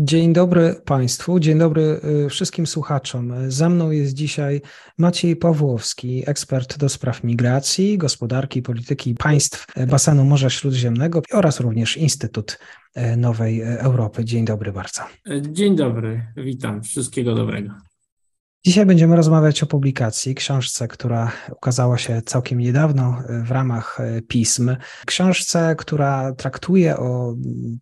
Dzień dobry Państwu, dzień dobry y, wszystkim słuchaczom. Ze mną jest dzisiaj Maciej Pawłowski, ekspert do spraw migracji, gospodarki, polityki państw basenu Morza Śródziemnego oraz również Instytut y, Nowej Europy. Dzień dobry bardzo. Dzień dobry, witam, wszystkiego dobrego. Dzisiaj będziemy rozmawiać o publikacji, książce, która ukazała się całkiem niedawno w ramach e, pism. Książce, która traktuje o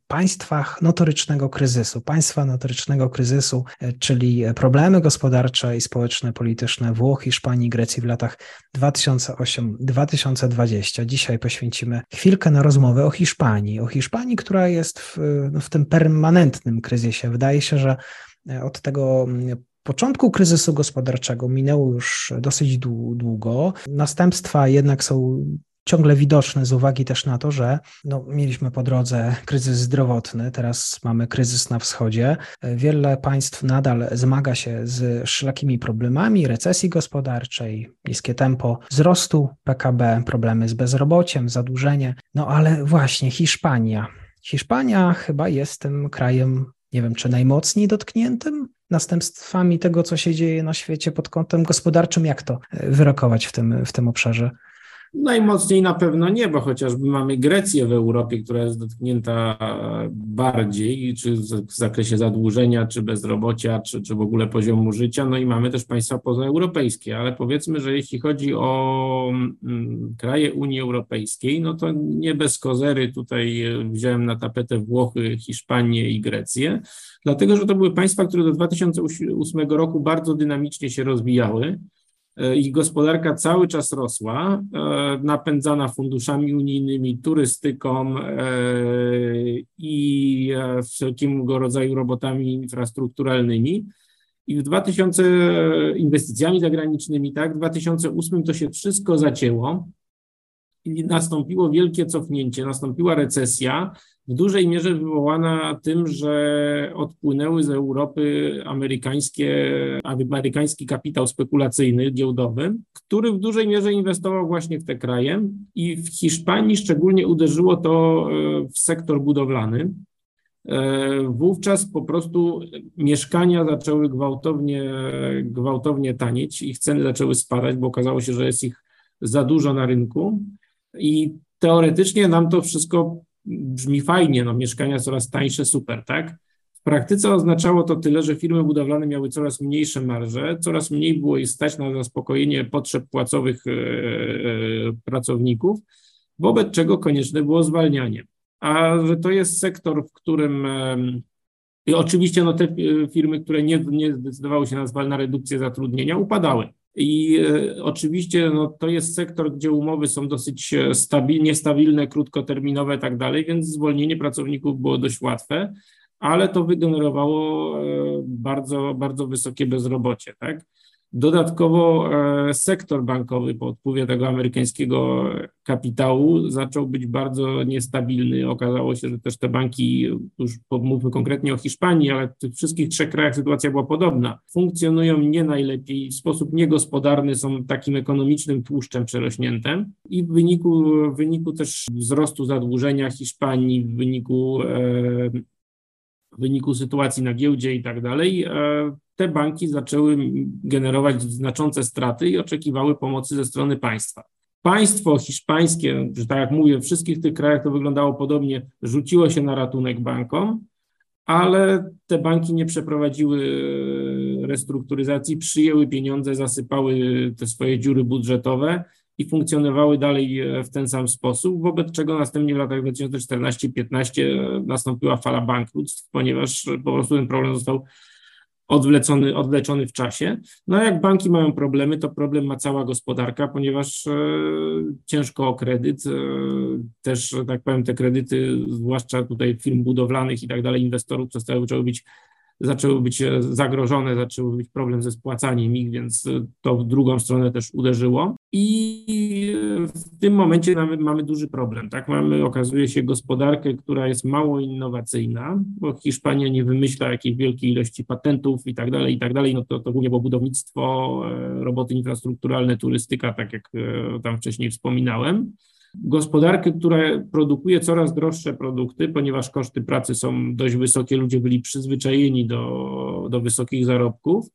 państwach notorycznego kryzysu, państwa notorycznego kryzysu, e, czyli problemy gospodarcze i społeczne, polityczne Włoch, Hiszpanii, Grecji w latach 2008-2020. Dzisiaj poświęcimy chwilkę na rozmowę o Hiszpanii, o Hiszpanii, która jest w, no, w tym permanentnym kryzysie. Wydaje się, że e, od tego początku kryzysu gospodarczego minęło już dosyć długo. Następstwa jednak są ciągle widoczne z uwagi też na to, że no, mieliśmy po drodze kryzys zdrowotny, teraz mamy kryzys na wschodzie. Wiele państw nadal zmaga się z szlakimi problemami recesji gospodarczej, niskie tempo wzrostu PKB, problemy z bezrobociem, zadłużenie. No ale właśnie Hiszpania. Hiszpania chyba jest tym krajem, nie wiem czy najmocniej dotkniętym następstwami tego, co się dzieje na świecie pod kątem gospodarczym? Jak to wyrokować w tym, w tym obszarze? Najmocniej na pewno nie, bo chociażby mamy Grecję w Europie, która jest dotknięta bardziej, czy w zakresie zadłużenia, czy bezrobocia, czy, czy w ogóle poziomu życia, no i mamy też państwa pozaeuropejskie, ale powiedzmy, że jeśli chodzi o mm, kraje Unii Europejskiej, no to nie bez kozery tutaj wziąłem na tapetę Włochy, Hiszpanię i Grecję, dlatego że to były państwa, które do 2008 roku bardzo dynamicznie się rozwijały. E, ich gospodarka cały czas rosła, e, napędzana funduszami unijnymi, turystyką e, i wszelkiego rodzaju robotami infrastrukturalnymi. I w 2000 inwestycjami zagranicznymi, tak, w 2008 to się wszystko zacięło i nastąpiło wielkie cofnięcie, nastąpiła recesja, w dużej mierze wywołana tym, że odpłynęły z Europy amerykańskie, amerykański kapitał spekulacyjny, giełdowy, który w dużej mierze inwestował właśnie w te kraje i w Hiszpanii szczególnie uderzyło to e, w sektor budowlany. E, wówczas po prostu mieszkania zaczęły gwałtownie, gwałtownie tanieć, ich ceny zaczęły spadać, bo okazało się, że jest ich za dużo na rynku. I teoretycznie nam to wszystko brzmi fajnie, no mieszkania coraz tańsze, super, tak? W praktyce oznaczało to tyle, że firmy budowlane miały coraz mniejsze marże, coraz mniej było ich stać na zaspokojenie potrzeb płacowych e, e, pracowników, wobec czego konieczne było zwalnianie. A że to jest sektor, w którym i oczywiście no, te e, firmy, które nie, nie zdecydowały się na, na redukcję zatrudnienia, upadały. I e, oczywiście no, to jest sektor, gdzie umowy są dosyć e, stabilnie, stabilne, krótkoterminowe i tak dalej, więc zwolnienie pracowników było dość łatwe, ale to wygenerowało bardzo, bardzo wysokie bezrobocie. Tak? Dodatkowo e, sektor bankowy po odpływie tego amerykańskiego kapitału zaczął być bardzo niestabilny. Okazało się, że też te banki, już mówmy konkretnie o Hiszpanii, ale w tych wszystkich trzech krajach sytuacja była podobna. Funkcjonują nie najlepiej, w sposób niegospodarny, są takim ekonomicznym tłuszczem przerośnięte i w wyniku, w wyniku też wzrostu zadłużenia Hiszpanii, w wyniku e, w wyniku sytuacji na giełdzie i tak dalej, e, te banki zaczęły generować znaczące straty i oczekiwały pomocy ze strony państwa. Państwo hiszpańskie, że tak jak mówię, w wszystkich tych krajach to wyglądało podobnie, rzuciło się na ratunek bankom, ale te banki nie przeprowadziły e, restrukturyzacji, przyjęły pieniądze, zasypały te swoje dziury budżetowe i funkcjonowały dalej e, w ten sam sposób, wobec czego następnie w latach 2014-15 e, nastąpiła fala bankructw, ponieważ po prostu ten problem został odwlecony, odwleczony w czasie. No a jak banki mają problemy, to problem ma cała gospodarka, ponieważ e, ciężko o kredyt, e, też, tak powiem, te kredyty, zwłaszcza tutaj firm budowlanych i tak dalej, inwestorów przestały być zaczęły być zagrożone, zaczęły być problem ze spłacaniem ich, więc to w drugą stronę też uderzyło. I w tym momencie mamy, mamy duży problem. Tak? Mamy, okazuje się, gospodarkę, która jest mało innowacyjna, bo Hiszpania nie wymyśla jakiejś wielkiej ilości patentów i tak dalej, i tak dalej. No to, to głównie było budownictwo, e, roboty infrastrukturalne, turystyka, tak jak e, tam wcześniej wspominałem gospodarkę, która produkuje coraz droższe produkty, ponieważ koszty pracy są dość wysokie, ludzie byli przyzwyczajeni do, do wysokich zarobków.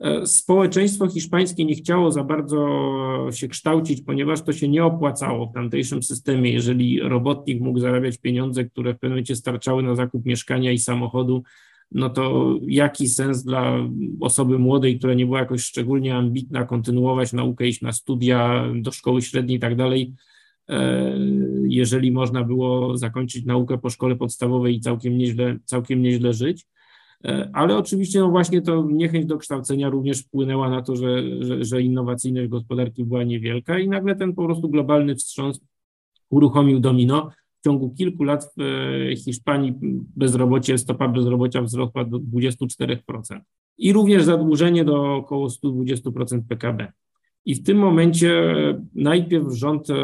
E, społeczeństwo hiszpańskie nie chciało za bardzo się kształcić, ponieważ to się nie opłacało w tamtejszym systemie. Jeżeli robotnik mógł zarabiać pieniądze, które w pewnym momencie starczały na zakup mieszkania i samochodu, no to jaki sens dla osoby młodej, która nie była jakoś szczególnie ambitna, kontynuować naukę, iść na studia do szkoły średniej i tak dalej, jeżeli można było zakończyć naukę po szkole podstawowej i całkiem nieźle, całkiem nieźle żyć. E, ale oczywiście no właśnie to niechęć do kształcenia również wpłynęła na to, że, że, że innowacyjność gospodarki była niewielka i nagle ten po prostu globalny wstrząs uruchomił domino. W ciągu kilku lat w e, Hiszpanii bezrobocie, stopa bezrobocia wzrosła do 24% i również zadłużenie do około 120% PKB. I w tym momencie najpierw rząd e,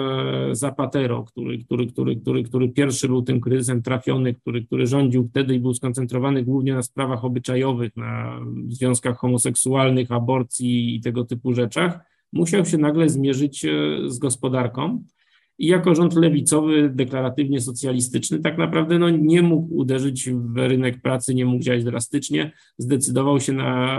Zapatero, który, który, który, który, który pierwszy był tym kryzysem trafiony, który, który rządził wtedy i był skoncentrowany głównie na sprawach obyczajowych, na związkach homoseksualnych, aborcji i tego typu rzeczach, musiał się nagle zmierzyć e, z gospodarką. I jako rząd lewicowy, deklaratywnie socjalistyczny, tak naprawdę no, nie mógł uderzyć w rynek pracy, nie mógł działać drastycznie. Zdecydował się na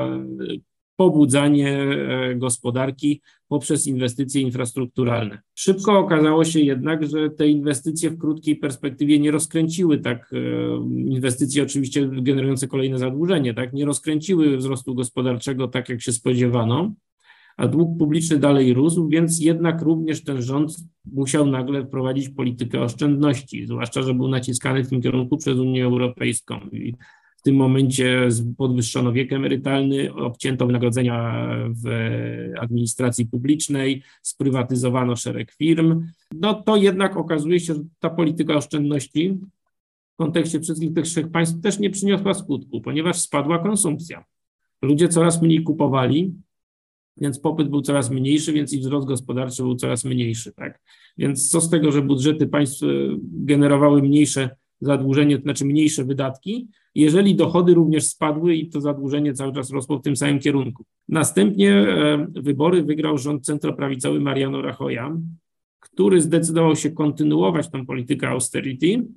pobudzanie e, gospodarki poprzez inwestycje infrastrukturalne. Szybko okazało się jednak, że te inwestycje w krótkiej perspektywie nie rozkręciły tak, e, inwestycje oczywiście generujące kolejne zadłużenie, tak, nie rozkręciły wzrostu gospodarczego tak, jak się spodziewano, a dług publiczny dalej rósł, więc jednak również ten rząd musiał nagle wprowadzić politykę oszczędności, zwłaszcza, że był naciskany w tym kierunku przez Unię Europejską. I tym momencie podwyższono wiek emerytalny, obcięto wynagrodzenia w administracji publicznej, sprywatyzowano szereg firm. No to jednak okazuje się, że ta polityka oszczędności w kontekście wszystkich tych trzech państw też nie przyniosła skutku, ponieważ spadła konsumpcja. Ludzie coraz mniej kupowali, więc popyt był coraz mniejszy, więc i wzrost gospodarczy był coraz mniejszy. Tak? Więc co z tego, że budżety państw generowały mniejsze zadłużenie, to znaczy mniejsze wydatki, jeżeli dochody również spadły i to zadłużenie cały czas rosło w tym samym kierunku. Następnie e, wybory wygrał rząd centroprawicowy Mariano Rajoya, który zdecydował się kontynuować tę politykę austerity,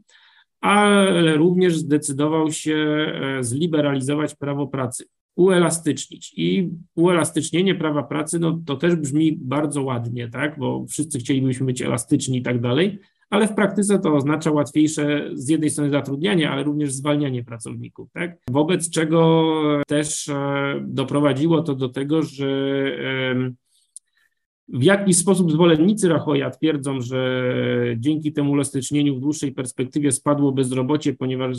ale również zdecydował się e, zliberalizować prawo pracy, uelastycznić. I uelastycznienie prawa pracy, no to też brzmi bardzo ładnie, tak, bo wszyscy chcielibyśmy być elastyczni i tak dalej, ale w praktyce to oznacza łatwiejsze z jednej strony zatrudnianie, ale również zwalnianie pracowników. Tak? Wobec czego też e, doprowadziło to do tego, że w jakiś sposób zwolennicy Rachoja twierdzą, że dzięki temu elastycznieniu w dłuższej perspektywie spadło bezrobocie, ponieważ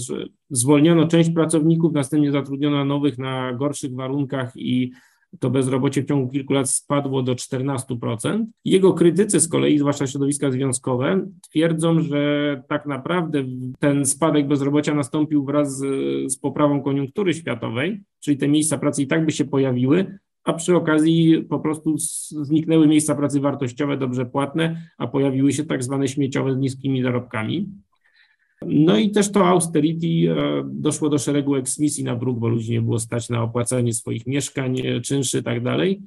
zwolniono część pracowników, następnie zatrudniono nowych na gorszych warunkach i to bezrobocie w ciągu kilku lat spadło do 14%. Jego krytycy z kolei, zwłaszcza środowiska związkowe, twierdzą, że tak naprawdę ten spadek bezrobocia nastąpił wraz z, z poprawą koniunktury światowej, czyli te miejsca pracy i tak by się pojawiły, a przy okazji po prostu zniknęły miejsca pracy wartościowe, dobrze płatne, a pojawiły się tak zwane śmieciowe z niskimi zarobkami. No i też to austerity e, doszło do szeregu eksmisji na bruk, bo ludzi nie było stać na opłacanie swoich mieszkań, e, czynszy i tak dalej.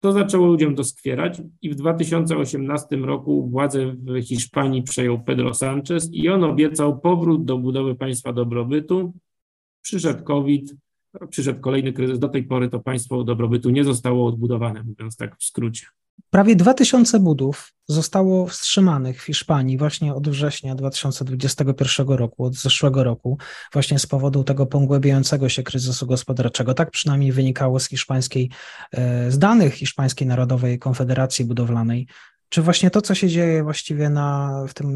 To zaczęło ludziom doskwierać i w 2018 roku władzę w Hiszpanii przejął Pedro Sanchez i on obiecał powrót do budowy państwa dobrobytu. Przyszedł COVID, przyszedł kolejny kryzys. Do tej pory to państwo dobrobytu nie zostało odbudowane, mówiąc tak w skrócie. Prawie 2000 budów zostało wstrzymanych w Hiszpanii właśnie od września 2021 roku, od zeszłego roku, właśnie z powodu tego pogłębiającego się kryzysu gospodarczego. Tak przynajmniej wynikało z hiszpańskiej, e, z danych Hiszpańskiej Narodowej Konfederacji Budowlanej. Czy właśnie to, co się dzieje właściwie na, w, tym,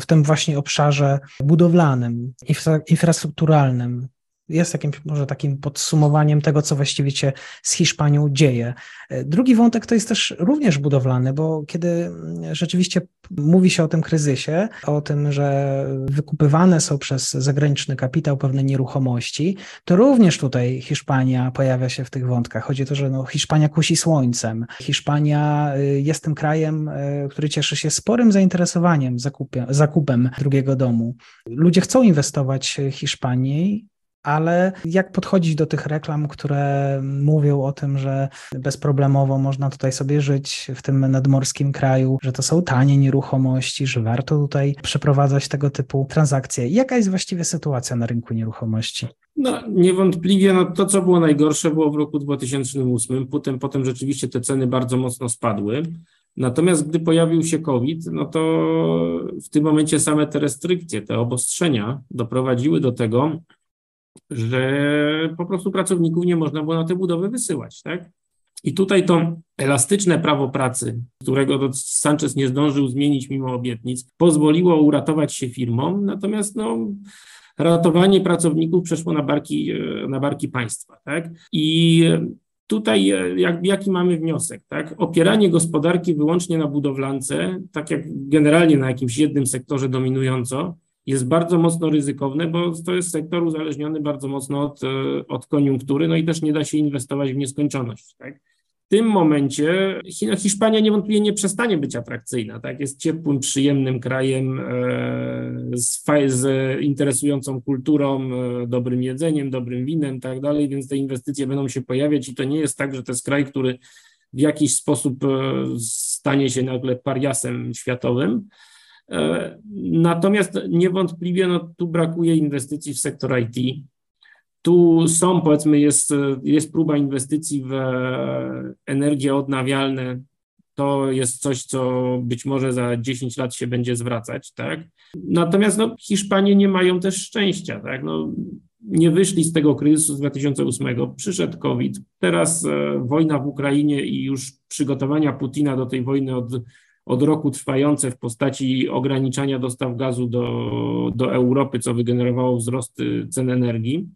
w tym właśnie obszarze budowlanym, infrastrukturalnym, jest jakimś może takim podsumowaniem tego, co właściwie się z Hiszpanią dzieje. Drugi wątek to jest też również budowlany, bo kiedy rzeczywiście mówi się o tym kryzysie, o tym, że wykupywane są przez zagraniczny kapitał pewne nieruchomości, to również tutaj Hiszpania pojawia się w tych wątkach. Chodzi o to, że no, Hiszpania kusi słońcem. Hiszpania y, jest tym krajem, y, który cieszy się sporym zainteresowaniem zakupem, zakupem drugiego domu. Ludzie chcą inwestować w Hiszpanii, ale jak podchodzić do tych reklam, które mówią o tym, że bezproblemowo można tutaj sobie żyć w tym nadmorskim kraju, że to są tanie nieruchomości, że warto tutaj przeprowadzać tego typu transakcje. Jaka jest właściwie sytuacja na rynku nieruchomości? No, niewątpliwie no, to, co było najgorsze, było w roku 2008. Potem, potem rzeczywiście te ceny bardzo mocno spadły. Natomiast gdy pojawił się COVID, no to w tym momencie same te restrykcje, te obostrzenia doprowadziły do tego, że po prostu pracowników nie można było na te budowy wysyłać, tak? I tutaj to elastyczne prawo pracy, którego Sanchez nie zdążył zmienić mimo obietnic, pozwoliło uratować się firmom, natomiast no, ratowanie pracowników przeszło na barki, na barki państwa. Tak? I tutaj jak, jaki mamy wniosek? Tak? Opieranie gospodarki wyłącznie na budowlance, tak jak generalnie na jakimś jednym sektorze dominująco, jest bardzo mocno ryzykowne, bo to jest sektor uzależniony bardzo mocno od, e, od koniunktury, no i też nie da się inwestować w nieskończoność. Tak? W tym momencie Hiszpania niewątpliwie nie przestanie być atrakcyjna. Tak? Jest ciepłym, przyjemnym krajem e, z, z interesującą kulturą, e, dobrym jedzeniem, dobrym winem tak dalej, więc te inwestycje będą się pojawiać i to nie jest tak, że to jest kraj, który w jakiś sposób stanie się nagle pariasem światowym. E, natomiast niewątpliwie no, tu brakuje inwestycji w sektor IT. Tu są, powiedzmy, jest, jest próba inwestycji w energie odnawialne. To jest coś, co być może za 10 lat się będzie zwracać, tak? Natomiast no, Hiszpanie nie mają też szczęścia, tak? No, nie wyszli z tego kryzysu z 2008, przyszedł COVID, teraz e, wojna w Ukrainie i już przygotowania Putina do tej wojny od od roku trwające w postaci ograniczania dostaw gazu do, do Europy, co wygenerowało wzrost cen energii.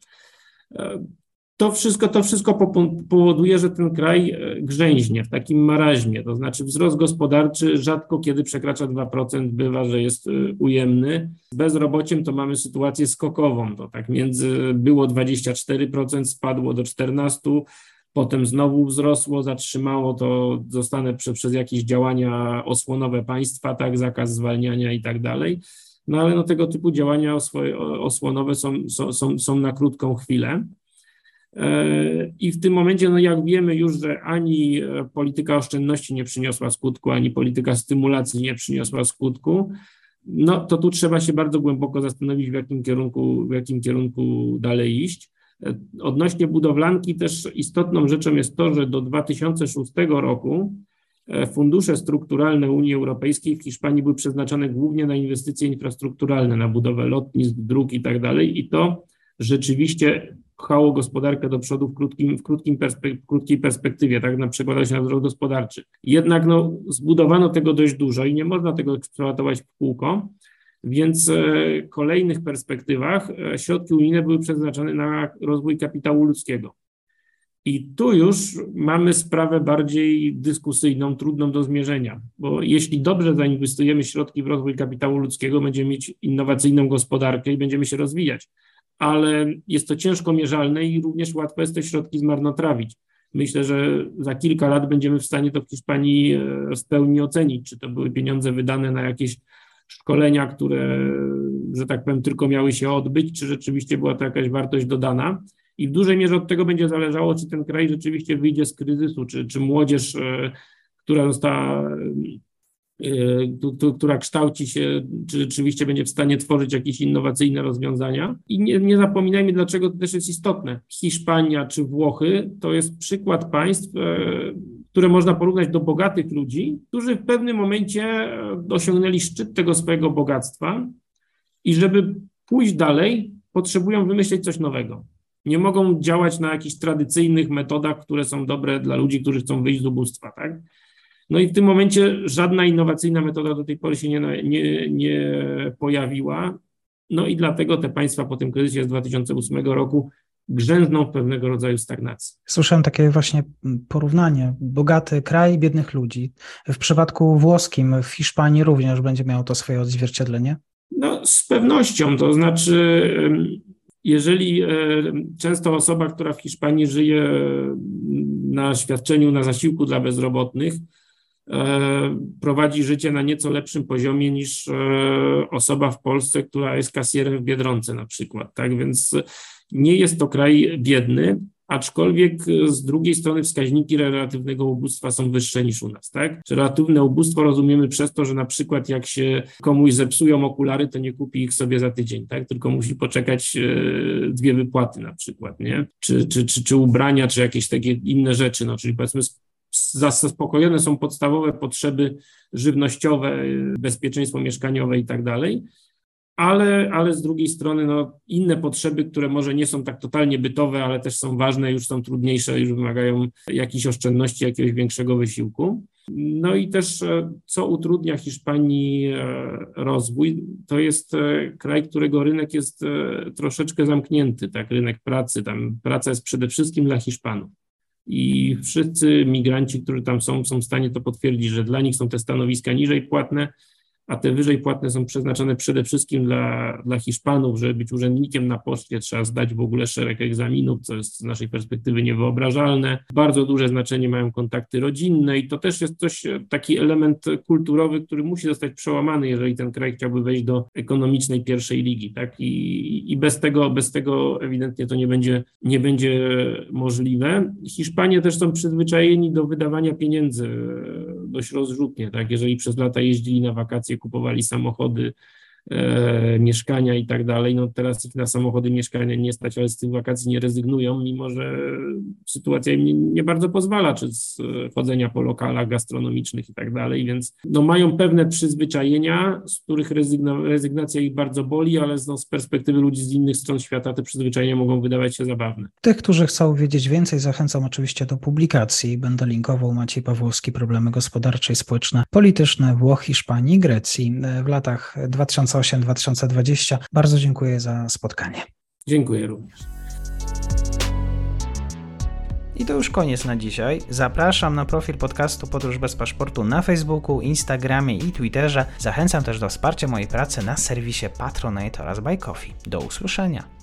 To wszystko, to wszystko powoduje, że ten kraj e, grzęźnie w takim maraźmie, to znaczy wzrost gospodarczy rzadko kiedy przekracza 2%, bywa, że jest e, ujemny. Z bezrobociem to mamy sytuację skokową, to tak między było 24%, spadło do 14%, potem znowu wzrosło, zatrzymało to, zostanę prze, przez jakieś działania osłonowe państwa, tak, zakaz zwalniania i tak dalej. No ale no, tego typu działania osłonowe są, są, są, są na krótką chwilę. E, I w tym momencie, no jak wiemy już, że ani polityka oszczędności nie przyniosła skutku, ani polityka stymulacji nie przyniosła skutku, no to tu trzeba się bardzo głęboko zastanowić, w jakim kierunku, w jakim kierunku dalej iść. Odnośnie budowlanki też istotną rzeczą jest to, że do 2006 roku e, fundusze strukturalne Unii Europejskiej w Hiszpanii były przeznaczone głównie na inwestycje infrastrukturalne, na budowę lotnisk, dróg i tak dalej. I to rzeczywiście pchało gospodarkę do przodu w, krótkim, w krótkim krótkiej perspektywie, tak, na przekładać się na wzrost gospodarczy. Jednak no, zbudowano tego dość dużo i nie można tego eksploatować w kółko, więc w e, kolejnych perspektywach e, środki unijne były przeznaczone na rozwój kapitału ludzkiego. I tu już mamy sprawę bardziej dyskusyjną, trudną do zmierzenia, bo jeśli dobrze zainwestujemy środki w rozwój kapitału ludzkiego, będziemy mieć innowacyjną gospodarkę i będziemy się rozwijać, ale jest to ciężko mierzalne i również łatwo jest te środki zmarnotrawić. Myślę, że za kilka lat będziemy w stanie to w Hiszpanii e, w pełni ocenić, czy to były pieniądze wydane na jakieś szkolenia, które, że tak powiem, tylko miały się odbyć, czy rzeczywiście była to jakaś wartość dodana. I w dużej mierze od tego będzie zależało, czy ten kraj rzeczywiście wyjdzie z kryzysu, czy, czy młodzież, e, która została, e, która kształci się, czy rzeczywiście będzie w stanie tworzyć jakieś innowacyjne rozwiązania. I nie, nie zapominajmy, dlaczego to też jest istotne. Hiszpania czy Włochy to jest przykład państw, e, które można porównać do bogatych ludzi, którzy w pewnym momencie e, osiągnęli szczyt tego swojego bogactwa i żeby pójść dalej, potrzebują wymyślić coś nowego. Nie mogą działać na jakichś tradycyjnych metodach, które są dobre dla ludzi, którzy chcą wyjść z ubóstwa, tak? No i w tym momencie żadna innowacyjna metoda do tej pory się nie, nie, nie pojawiła. No i dlatego te państwa po tym kryzysie z 2008 roku grzęzną w pewnego rodzaju stagnacji. Słyszałem takie właśnie porównanie. Bogaty kraj biednych ludzi. W przypadku włoskim, w Hiszpanii również będzie miało to swoje odzwierciedlenie? No, z pewnością. To znaczy, jeżeli często osoba, która w Hiszpanii żyje na świadczeniu, na zasiłku dla bezrobotnych, e, prowadzi życie na nieco lepszym poziomie niż e, osoba w Polsce, która jest kasjerem w Biedronce na przykład. Tak więc nie jest to kraj biedny, aczkolwiek z drugiej strony wskaźniki relatywnego ubóstwa są wyższe niż u nas, tak? Relatywne ubóstwo rozumiemy przez to, że na przykład jak się komuś zepsują okulary, to nie kupi ich sobie za tydzień, tak? Tylko musi poczekać e, dwie wypłaty na przykład, nie? Czy, czy, czy, czy ubrania, czy jakieś takie inne rzeczy, no czyli powiedzmy zaspokojone są podstawowe potrzeby żywnościowe, bezpieczeństwo mieszkaniowe i tak dalej ale, ale z drugiej strony no, inne potrzeby, które może nie są tak totalnie bytowe, ale też są ważne, już są trudniejsze, już wymagają jakiejś oszczędności, jakiegoś większego wysiłku. No i też e, co utrudnia Hiszpanii e, rozwój, to jest e, kraj, którego rynek jest troszeczkę zamknięty, tak, rynek pracy, tam praca jest przede wszystkim dla Hiszpanów. I wszyscy migranci, którzy tam są, są w stanie to potwierdzić, że dla nich są te stanowiska niżej płatne, a te wyżej płatne są przeznaczone przede wszystkim dla, dla Hiszpanów, żeby być urzędnikiem na poczcie trzeba zdać w ogóle szereg egzaminów, co jest z naszej perspektywy niewyobrażalne. Bardzo duże znaczenie mają kontakty rodzinne i to też jest coś, taki element kulturowy, który musi zostać przełamany, jeżeli ten kraj chciałby wejść do ekonomicznej pierwszej ligi, tak? I, i bez tego, bez tego ewidentnie to nie będzie, nie będzie możliwe. Hiszpanie też są przyzwyczajeni do wydawania pieniędzy dość rozrzutnie, tak? Jeżeli przez lata jeździli na wakacje, kupowali samochody, e, mieszkania i tak dalej. No teraz ich na samochody, mieszkania nie stać, ale z tych wakacji nie rezygnują, mimo że sytuacja im nie, nie bardzo pozwala, czy z chodzenia po lokalach gastronomicznych i tak dalej, więc no mają pewne przyzwyczajenia, z których rezygna, rezygnacja ich bardzo boli, ale no, z perspektywy ludzi z innych stron świata te przyzwyczajenia mogą wydawać się zabawne. Tych, którzy chcą wiedzieć więcej, zachęcam oczywiście do publikacji. Będę linkował Maciej Pawłowski, problemy gospodarcze i społeczne, polityczne Włoch, Hiszpanii, Grecji w latach 2000 2008-2020. Bardzo dziękuję za spotkanie. Dziękuję również. I to już koniec na dzisiaj. Zapraszam na profil podcastu Podróż bez paszportu na Facebooku, Instagramie i Twitterze. Zachęcam też do wsparcia mojej pracy na serwisie Patronite oraz Buy Coffee. Do usłyszenia.